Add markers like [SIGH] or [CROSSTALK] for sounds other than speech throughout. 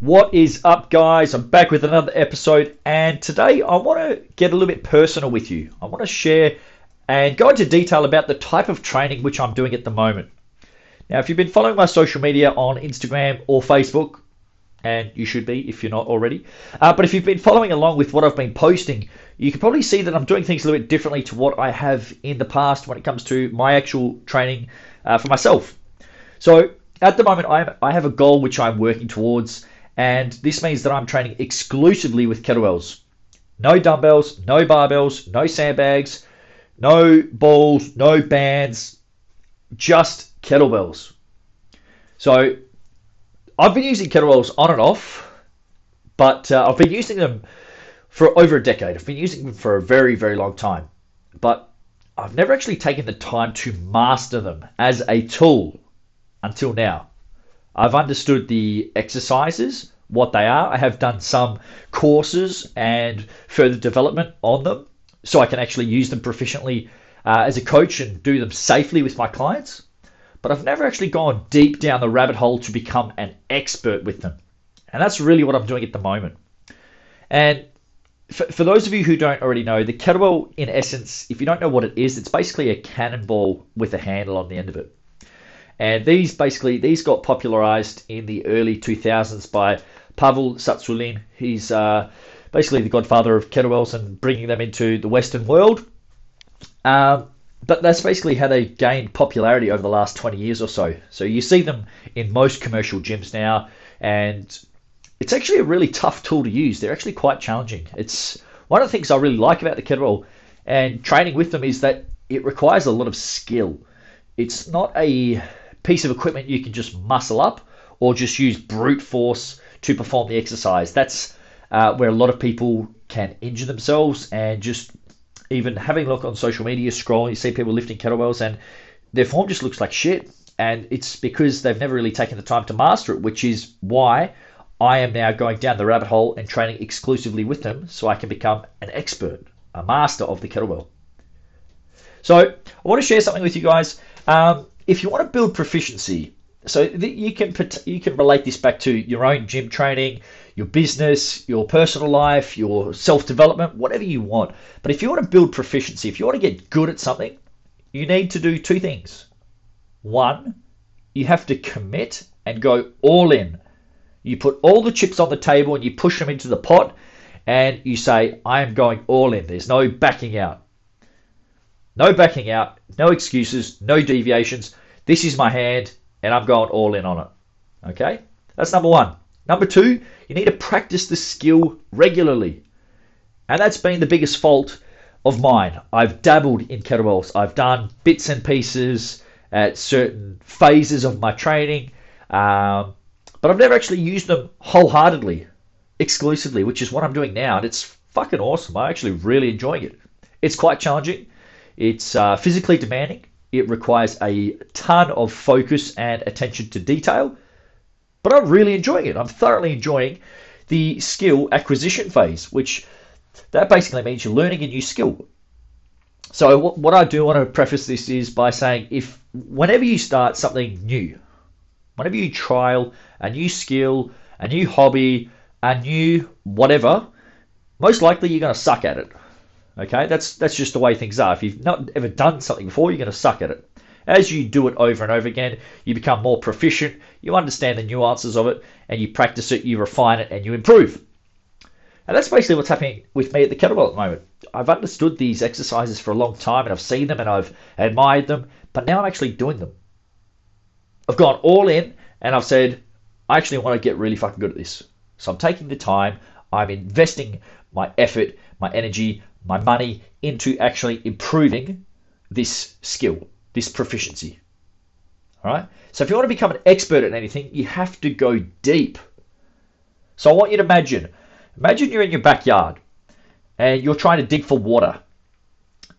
What is up, guys? I'm back with another episode, and today I want to get a little bit personal with you. I want to share and go into detail about the type of training which I'm doing at the moment. Now, if you've been following my social media on Instagram or Facebook, and you should be if you're not already, uh, but if you've been following along with what I've been posting, you can probably see that I'm doing things a little bit differently to what I have in the past when it comes to my actual training uh, for myself. So, at the moment, I I have a goal which I'm working towards and this means that I'm training exclusively with kettlebells. No dumbbells, no barbells, no sandbags, no balls, no bands, just kettlebells. So I've been using kettlebells on and off, but uh, I've been using them for over a decade. I've been using them for a very, very long time, but I've never actually taken the time to master them as a tool until now. I've understood the exercises, what they are. I have done some courses and further development on them so I can actually use them proficiently uh, as a coach and do them safely with my clients. But I've never actually gone deep down the rabbit hole to become an expert with them. And that's really what I'm doing at the moment. And for, for those of you who don't already know, the kettlebell, in essence, if you don't know what it is, it's basically a cannonball with a handle on the end of it. And these basically these got popularized in the early 2000s by Pavel Tsatsouline. He's uh, basically the godfather of kettlebells and bringing them into the Western world. Um, but that's basically how they gained popularity over the last 20 years or so. So you see them in most commercial gyms now, and it's actually a really tough tool to use. They're actually quite challenging. It's one of the things I really like about the kettlebell and training with them is that it requires a lot of skill. It's not a piece of equipment you can just muscle up or just use brute force to perform the exercise. That's uh, where a lot of people can injure themselves and just even having a look on social media, scrolling, you see people lifting kettlebells and their form just looks like shit. And it's because they've never really taken the time to master it, which is why I am now going down the rabbit hole and training exclusively with them so I can become an expert, a master of the kettlebell. So I want to share something with you guys. Um, if you want to build proficiency, so you can you can relate this back to your own gym training, your business, your personal life, your self development, whatever you want. But if you want to build proficiency, if you want to get good at something, you need to do two things. One, you have to commit and go all in. You put all the chips on the table and you push them into the pot and you say, I am going all in. There's no backing out. No backing out, no excuses, no deviations. This is my hand, and I'm going all in on it. Okay? That's number one. Number two, you need to practice the skill regularly. And that's been the biggest fault of mine. I've dabbled in kettlebells, I've done bits and pieces at certain phases of my training, um, but I've never actually used them wholeheartedly, exclusively, which is what I'm doing now. And it's fucking awesome. I'm actually really enjoying it. It's quite challenging. It's uh, physically demanding. It requires a ton of focus and attention to detail, but I'm really enjoying it. I'm thoroughly enjoying the skill acquisition phase, which that basically means you're learning a new skill. So what I do want to preface this is by saying if whenever you start something new, whenever you trial a new skill, a new hobby, a new whatever, most likely you're going to suck at it. Okay, that's that's just the way things are. If you've not ever done something before, you're going to suck at it. As you do it over and over again, you become more proficient, you understand the nuances of it, and you practice it, you refine it, and you improve. And that's basically what's happening with me at the kettlebell at the moment. I've understood these exercises for a long time, and I've seen them and I've admired them, but now I'm actually doing them. I've gone all in, and I've said, I actually want to get really fucking good at this. So I'm taking the time, I'm investing my effort, my energy, my money into actually improving this skill, this proficiency. All right. So if you want to become an expert at anything, you have to go deep. So I want you to imagine, imagine you're in your backyard and you're trying to dig for water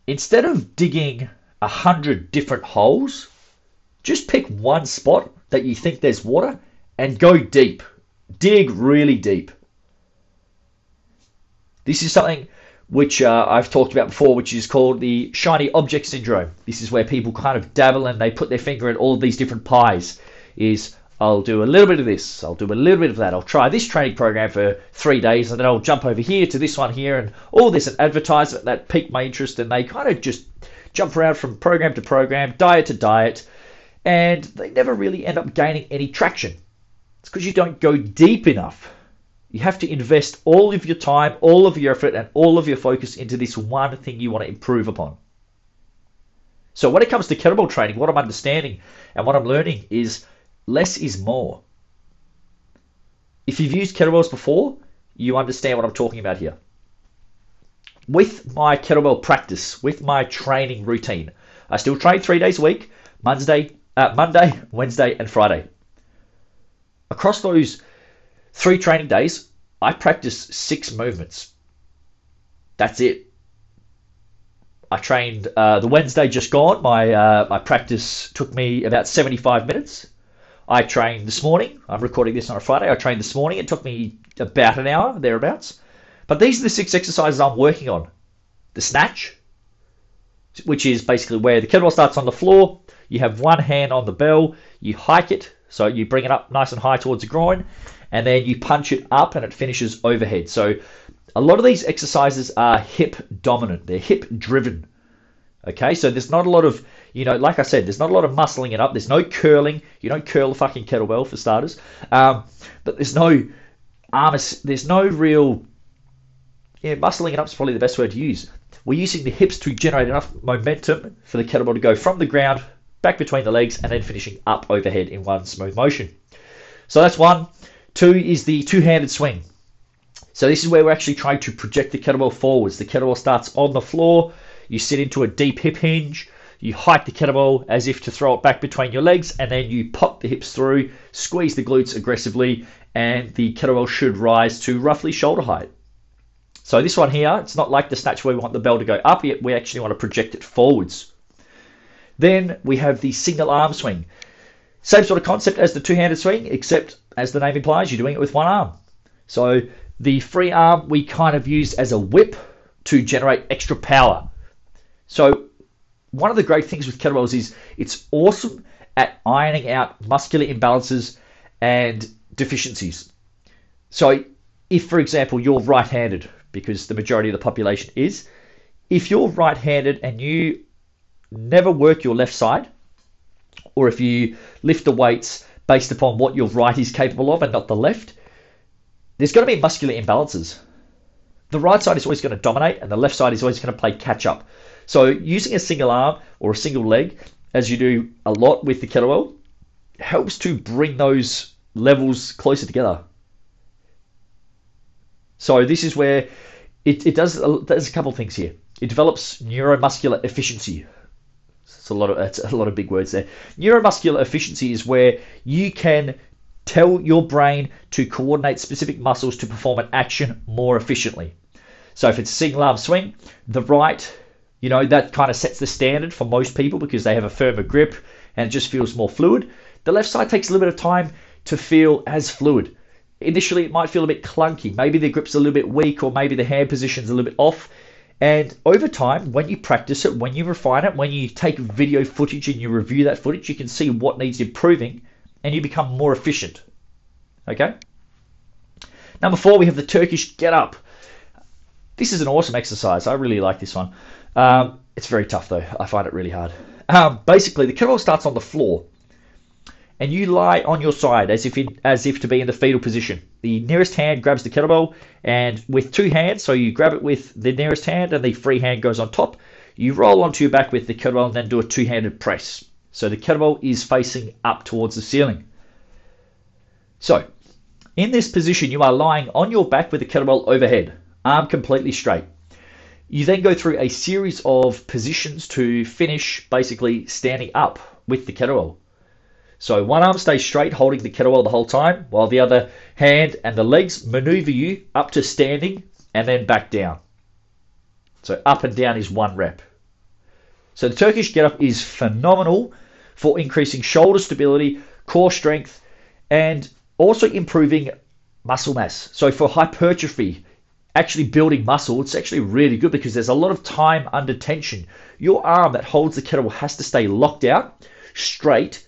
instead of digging a hundred different holes, just pick one spot that you think there's water and go deep. Dig really deep. This is something which uh, I've talked about before, which is called the shiny object syndrome. This is where people kind of dabble and they put their finger in all of these different pies. Is I'll do a little bit of this, I'll do a little bit of that, I'll try this training program for three days, and then I'll jump over here to this one here, and all this and advertisement that piqued my interest, and they kind of just jump around from program to program, diet to diet, and they never really end up gaining any traction. It's because you don't go deep enough. You have to invest all of your time, all of your effort, and all of your focus into this one thing you want to improve upon. So, when it comes to kettlebell training, what I'm understanding and what I'm learning is less is more. If you've used kettlebells before, you understand what I'm talking about here. With my kettlebell practice, with my training routine, I still train three days a week Monday, uh, Monday, [LAUGHS] Wednesday, and Friday. Across those three training days, I practice six movements. That's it. I trained uh, the Wednesday just gone. My uh, my practice took me about 75 minutes. I trained this morning. I'm recording this on a Friday. I trained this morning. It took me about an hour thereabouts. But these are the six exercises I'm working on. The snatch, which is basically where the kettlebell starts on the floor. You have one hand on the bell. You hike it, so you bring it up nice and high towards the groin, and then you punch it up, and it finishes overhead. So a lot of these exercises are hip dominant, they're hip driven. Okay, so there's not a lot of, you know, like I said, there's not a lot of muscling it up. There's no curling. You don't curl a fucking kettlebell for starters. Um, but there's no arm, there's no real, yeah, muscling it up is probably the best word to use. We're using the hips to generate enough momentum for the kettlebell to go from the ground back between the legs and then finishing up overhead in one smooth motion. So that's one. Two is the two-handed swing. So this is where we're actually trying to project the kettlebell forwards. The kettlebell starts on the floor. You sit into a deep hip hinge. You hike the kettlebell as if to throw it back between your legs, and then you pop the hips through, squeeze the glutes aggressively, and the kettlebell should rise to roughly shoulder height. So this one here, it's not like the snatch where we want the bell to go up, yet we actually want to project it forwards. Then we have the single arm swing. Same sort of concept as the two-handed swing, except as the name implies, you're doing it with one arm. So the free arm we kind of use as a whip to generate extra power. So one of the great things with kettlebells is it's awesome at ironing out muscular imbalances and deficiencies. So if, for example, you're right-handed, because the majority of the population is, if you're right-handed and you never work your left side, or if you lift the weights based upon what your right is capable of and not the left, there's going to be muscular imbalances. The right side is always going to dominate, and the left side is always going to play catch up. So, using a single arm or a single leg, as you do a lot with the kettlebell, helps to bring those levels closer together. So, this is where it, it does, there's a couple of things here. It develops neuromuscular efficiency, it's a lot of it's a lot of big words there. Neuromuscular efficiency is where you can tell your brain to coordinate specific muscles to perform an action more efficiently. So if it's single arm swing, the right, you know, that kind of sets the standard for most people because they have a firmer grip and it just feels more fluid. The left side takes a little bit of time to feel as fluid. Initially, it might feel a bit clunky. Maybe the grip's a little bit weak, or maybe the hand position's a little bit off. And over time, when you practice it, when you refine it, when you take video footage and you review that footage, you can see what needs improving and you become more efficient. Okay? Number four, we have the Turkish get up. This is an awesome exercise. I really like this one. Um, it's very tough though. I find it really hard. Um, basically, the kettlebell starts on the floor and you lie on your side as if in, as if to be in the fetal position. The nearest hand grabs the kettlebell, and with two hands, so you grab it with the nearest hand, and the free hand goes on top. You roll onto your back with the kettlebell, and then do a two-handed press. So the kettlebell is facing up towards the ceiling. So, in this position, you are lying on your back with the kettlebell overhead, arm completely straight. You then go through a series of positions to finish basically standing up with the kettlebell. So one arm stays straight, holding the kettlebell the whole time, while the other hand and the legs maneuver you up to standing and then back down. So up and down is one rep. So the Turkish get up is phenomenal for increasing shoulder stability, core strength, and also improving muscle mass. So for hypertrophy, actually building muscle, it's actually really good because there's a lot of time under tension. Your arm that holds the kettlebell has to stay locked out, straight,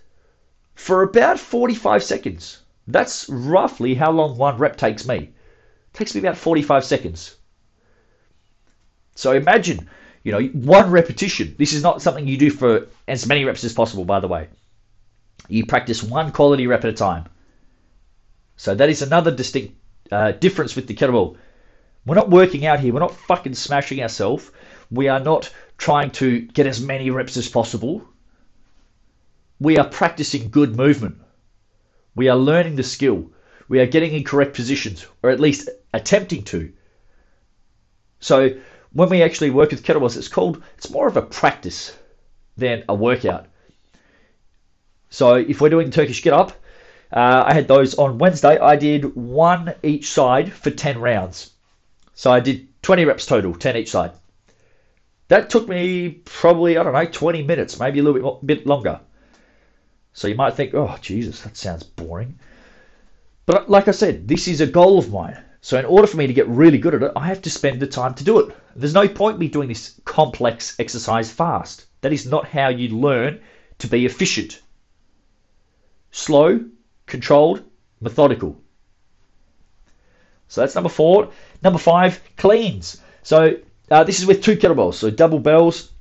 for about 45 seconds. That's roughly how long one rep takes me. It takes me about 45 seconds. So imagine, you know, one repetition. This is not something you do for as many reps as possible, by the way. You practice one quality rep at a time. So that is another distinct uh, difference with the kettlebell. We're not working out here. We're not fucking smashing ourselves. We are not trying to get as many reps as possible. We are practicing good movement. We are learning the skill. We are getting in correct positions, or at least attempting to. So when we actually work with kettlebells, it's called, it's more of a practice than a workout. So if we're doing Turkish get up, uh, I had those on Wednesday. I did one each side for 10 rounds. So I did 20 reps total, 10 each side. That took me probably, I don't know, 20 minutes, maybe a little bit, bit longer. So you might think, oh, Jesus, that sounds boring. But like I said, this is a goal of mine. So in order for me to get really good at it, I have to spend the time to do it. There's no point me doing this complex exercise fast. That is not how you learn to be efficient. Slow, controlled, methodical. So that's number four. Number five, cleans. So uh, this is with two kettlebells, so double bells.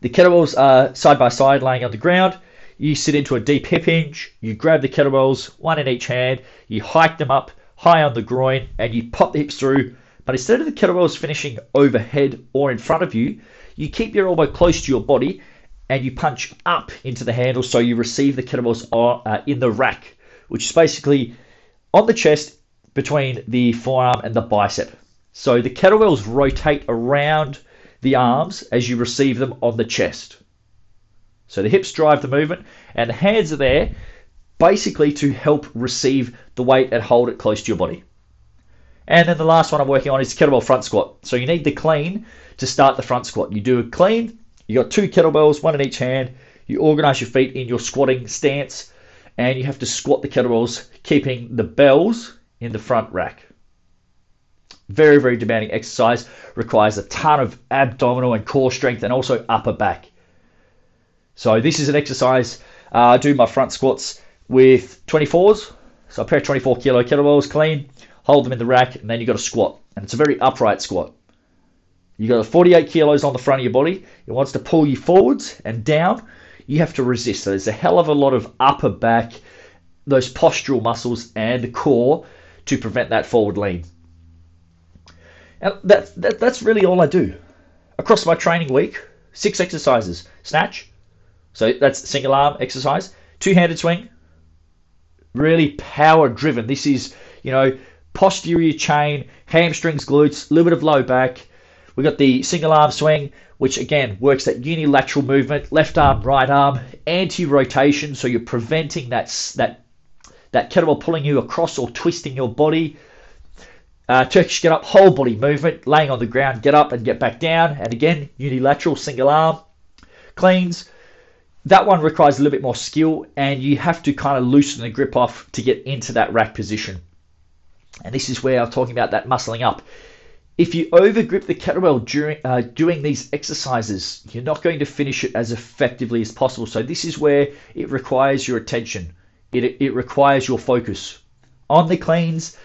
The kettlebells are side by side, laying on the ground. You sit into a deep hip hinge. You grab the kettlebells, one in each hand. You hike them up high on the groin, and you pop the hips through. But instead of the kettlebells finishing overhead or in front of you, you keep your elbow close to your body and you punch up into the handle so you receive the kettlebells uh, in the rack, which is basically on the chest between the forearm and the bicep. So the kettlebells rotate around the arms as you receive them on the chest. So the hips drive the movement, and the hands are there basically to help receive the weight and hold it close to your body. And then the last one I'm working on is kettlebell front squat. So you need the clean to start the front squat. You do a clean, you got two kettlebells, one in each hand. You organize your feet in your squatting stance, and you have to squat the kettlebells, keeping the bells in the front rack. Very, very demanding exercise. Requires a ton of abdominal and core strength and also upper back. So this is an exercise. Uh, I do my front squats with 24s. So a pair of 24 kilo kettlebells clean, hold them in the rack, and then you got to squat. And it's a very upright squat. You got 48 kilos on the front of your body. It wants to pull you forwards and down. You have to resist. So there's a hell of a lot of upper back, those postural muscles and core to prevent that forward lean. And that, that, that's really all I do. Across my training week, six exercises. Snatch, so that's single arm exercise. Two handed swing, really power driven. This is, you know, posterior chain, hamstrings, glutes, a little bit of low back, We've got the single arm swing, which again works that unilateral movement, left arm, right arm, anti-rotation, so you're preventing that that that kettlebell pulling you across or twisting your body. Uh, Turkish get up, whole body movement, laying on the ground, get up and get back down, and again unilateral single arm cleans. That one requires a little bit more skill, and you have to kind of loosen the grip off to get into that rack position. And this is where I'm talking about that muscling up. If you overgrip the kettlebell during uh, doing these exercises, you're not going to finish it as effectively as possible. So this is where it requires your attention. It, it requires your focus. On the cleans,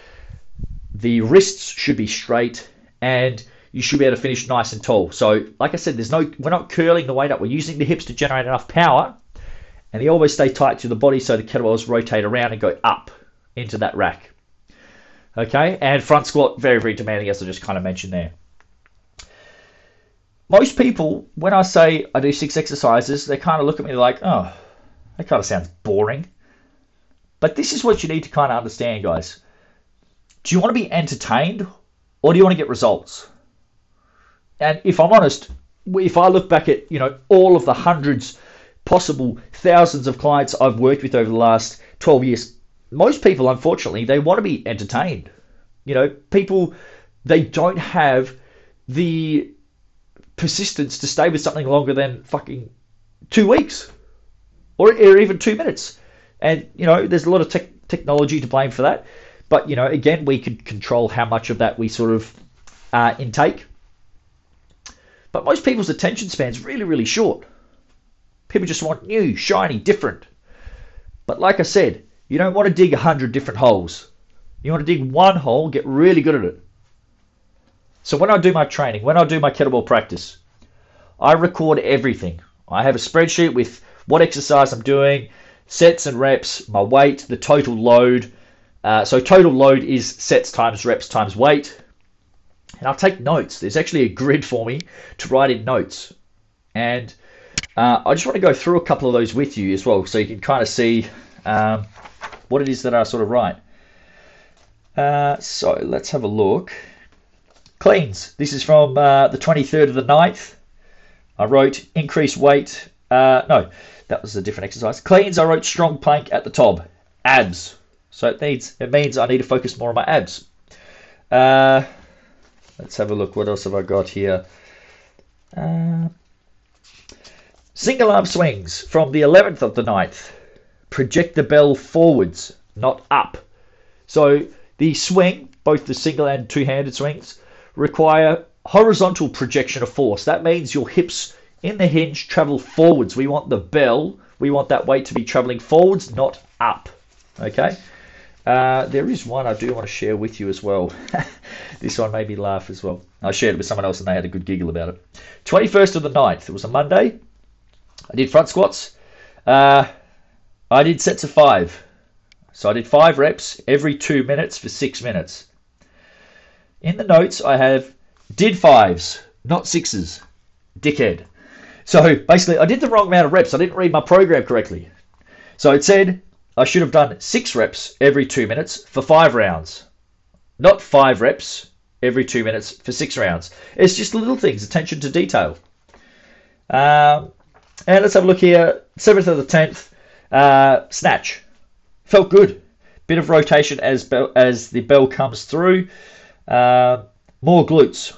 the wrists should be straight and you should be able to finish nice and tall. So, like I said, there's no we're not curling the weight up. We're using the hips to generate enough power, and the elbows stay tight to the body so the kettlebells rotate around and go up into that rack. Okay, and front squat, very, very demanding, as I just kind of mentioned there. Most people, when I say I do six exercises, they kind of look at me like, oh, that kind of sounds boring. But this is what you need to kind of understand, guys. Do you want to be entertained or do you want to get results? And if I'm honest, if I look back at, you know, all of the hundreds, possible thousands of clients I've worked with over the last 12 years, most people, unfortunately, they want to be entertained. You know, people they don't have the persistence to stay with something longer than fucking two weeks or, or even two minutes. And, you know, there's a lot of te- technology to blame for that. But, you know, again, we could control how much of that we sort of uh, intake. But most people's attention span's really, really short. People just want new, shiny, different. But like I said, you don't want to dig a hundred different holes. You want to dig one hole, get really good at it. So when I do my training, when I do my kettlebell practice, I record everything. I have a spreadsheet with what exercise I'm doing, sets and reps, my weight, the total load. Uh, so total load is sets times reps times weight. And I'll take notes. There's actually a grid for me to write in notes. And uh, I just want to go through a couple of those with you as well so you can kind of see um, what it is that I sort of write. Uh, so let's have a look. Cleans. This is from uh, the 23rd of the 9th. I wrote increase weight. Uh, no, that was a different exercise. Cleans. I wrote strong plank at the top. Abs. So it needs. It means I need to focus more on my abs. Uh, let's have a look. What else have I got here? Uh, single arm swings from the 11th of the 9th. Project the bell forwards, not up. So the swing, both the single and two handed swings, require horizontal projection of force. That means your hips in the hinge travel forwards. We want the bell, we want that weight to be traveling forwards, not up. Okay? Uh, there is one I do want to share with you as well. [LAUGHS] this one made me laugh as well. I shared it with someone else and they had a good giggle about it. 21st of the 9th, it was a Monday. I did front squats. Uh, I did sets of five. So I did five reps every two minutes for six minutes. In the notes, I have did fives, not sixes. Dickhead. So basically, I did the wrong amount of reps. I didn't read my program correctly. So it said I should have done six reps every two minutes for five rounds, not five reps every two minutes for six rounds. It's just little things, attention to detail. Um, and let's have a look here. 7th of the 10th, uh, snatch. Felt good. Bit of rotation as bell, as the bell comes through. Uh, more glutes,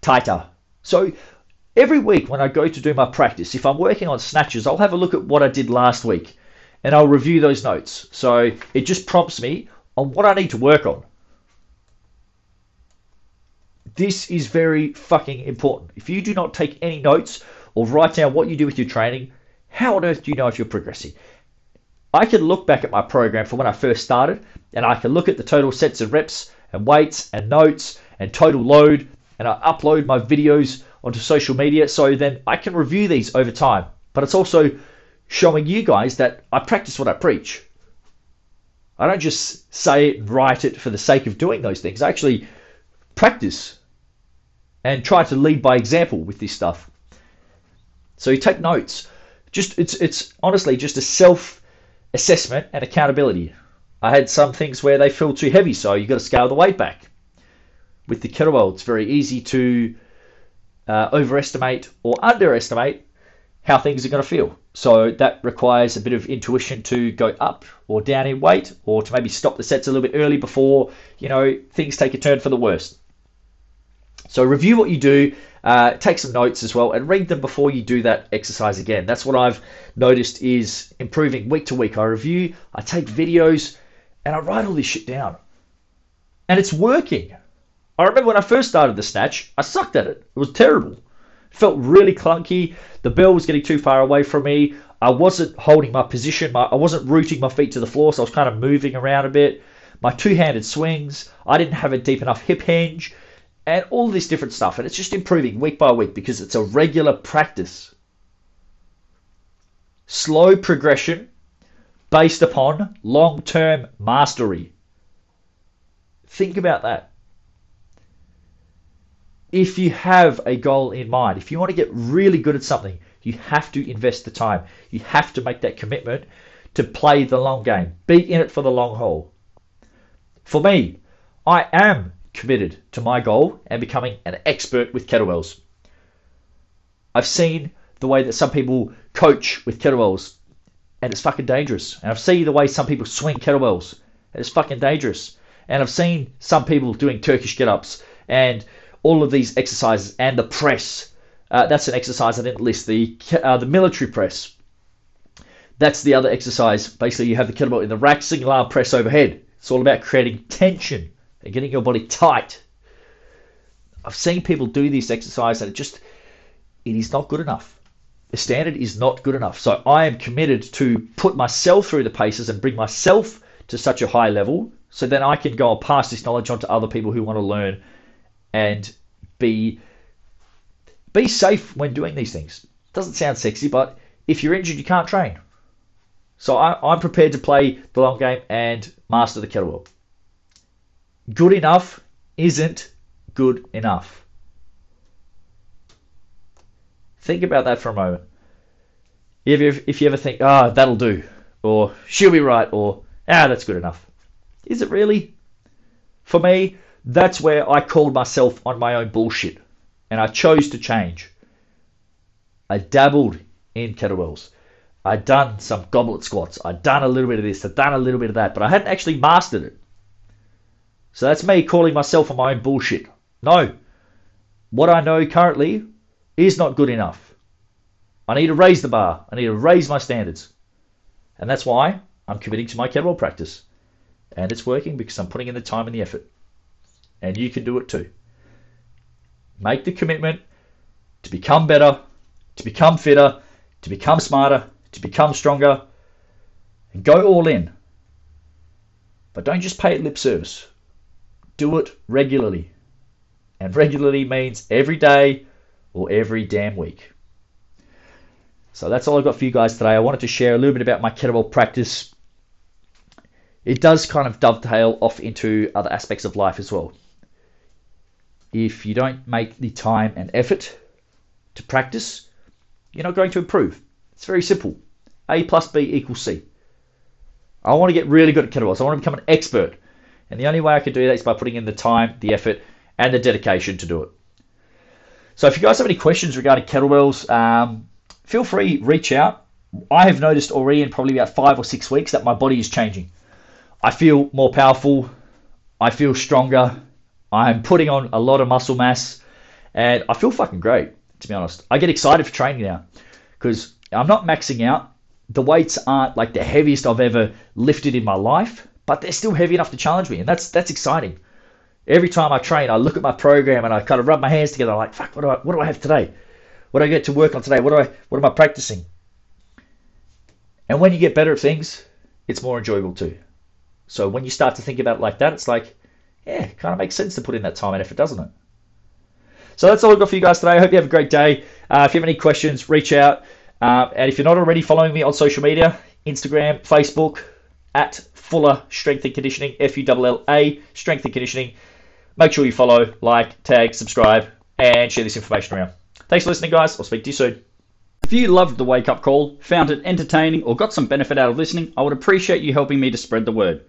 tighter. So every week when I go to do my practice, if I'm working on snatches, I'll have a look at what I did last week and I'll review those notes. So it just prompts me on what I need to work on. This is very fucking important. If you do not take any notes or write down what you do with your training, how on earth do you know if you're progressing? I can look back at my program from when I first started and I can look at the total sets of reps and weights and notes and total load and I upload my videos onto social media so then I can review these over time. But it's also showing you guys that I practice what I preach. I don't just say it write it for the sake of doing those things. I actually practice and try to lead by example with this stuff. So you take notes. Just it's it's honestly just a self assessment and accountability. I had some things where they feel too heavy, so you've got to scale the weight back. With the kettlebell, it's very easy to uh, overestimate or underestimate how things are going to feel. So that requires a bit of intuition to go up or down in weight, or to maybe stop the sets a little bit early before you know things take a turn for the worst. So review what you do, uh, take some notes as well, and read them before you do that exercise again. That's what I've noticed is improving week to week. I review, I take videos, and I write all this shit down, and it's working. I remember when I first started the snatch, I sucked at it. It was terrible. Felt really clunky. The bell was getting too far away from me. I wasn't holding my position. My, I wasn't rooting my feet to the floor, so I was kind of moving around a bit. My two-handed swings, I didn't have a deep enough hip hinge and all this different stuff. And it's just improving week by week because it's a regular practice. Slow progression based upon long term mastery. Think about that. If you have a goal in mind, if you want to get really good at something, you have to invest the time. You have to make that commitment to play the long game, be in it for the long haul. For me, I am committed to my goal and becoming an expert with kettlebells. I've seen the way that some people coach with kettlebells, and it's fucking dangerous. And I've seen the way some people swing kettlebells, and it's fucking dangerous. And I've seen some people doing Turkish get ups and all of these exercises and the press Uh, that's an exercise I didn't list. The uh, the military press. That's the other exercise. Basically, you have the kettlebell in the rack, single arm press overhead. It's all about creating tension and getting your body tight. I've seen people do this exercise and it just it is not good enough. The standard is not good enough. So I am committed to put myself through the paces and bring myself to such a high level so then I can go and pass this knowledge on to other people who want to learn and be be safe when doing these things. Doesn't sound sexy, but if you're injured, you can't train. So I, am prepared to play the long game and master the kettlebell. Good enough isn't good enough. Think about that for a moment. If you, if you ever think, ah, oh, that'll do, or she'll be right, or ah, that's good enough. Is it really? For me, that's where I called myself on my own bullshit and I chose to change. I dabbled in kettlebells. I'd done some goblet squats. I'd done a little bit of this. I'd done a little bit of that, but I hadn't actually mastered it. So that's me calling myself on my own bullshit. No. What I know currently is not good enough. I need to raise the bar. I need to raise my standards. And that's why I'm committing to my kettlebell practice. And it's working because I'm putting in the time and the effort. And you can do it too. Make the commitment to become better, to become fitter, to become smarter, to become stronger, and go all in. But don't just pay it lip service. Do it regularly. And regularly means every day or every damn week. So that's all I've got for you guys today. I wanted to share a little bit about my kettlebell practice. It does kind of dovetail off into other aspects of life as well if you don't make the time and effort to practice, you're not going to improve. It's very simple. A plus B equals C. I want to get really good at kettlebells. I want to become an expert. And the only way I can do that is by putting in the time, the effort, and the dedication to do it. So if you guys have any questions regarding kettlebells, um, feel free reach out. I have noticed already in probably about five or six weeks that my body is changing. I feel more powerful. I feel stronger. I'm putting on a lot of muscle mass, and I feel fucking great, to be honest. I get excited for training now because I'm not maxing out. The weights aren't like the heaviest I've ever lifted in my life, but they're still heavy enough to challenge me, and that's that's exciting. Every time I train, I look at my program and I kind of rub my hands together. I'm like, fuck, what do I what do I have today? What do I get to work on today? What do I what am I practicing? And when you get better at things, it's more enjoyable too. So when you start to think about it like that, it's like, yeah, it kind of makes sense to put in that time and effort, doesn't it? So that's all I've got for you guys today. I hope you have a great day. Uh, if you have any questions, reach out. Uh, and if you're not already following me on social media, Instagram, Facebook, at Fulla Strength and Conditioning, F U L L A Strength and Conditioning. Make sure you follow, like, tag, subscribe, and share this information around. Thanks for listening, guys. I'll speak to you soon. If you loved the wake up call, found it entertaining, or got some benefit out of listening, I would appreciate you helping me to spread the word.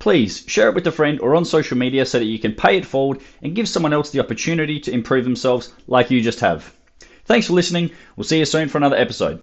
Please share it with a friend or on social media so that you can pay it forward and give someone else the opportunity to improve themselves like you just have. Thanks for listening. We'll see you soon for another episode.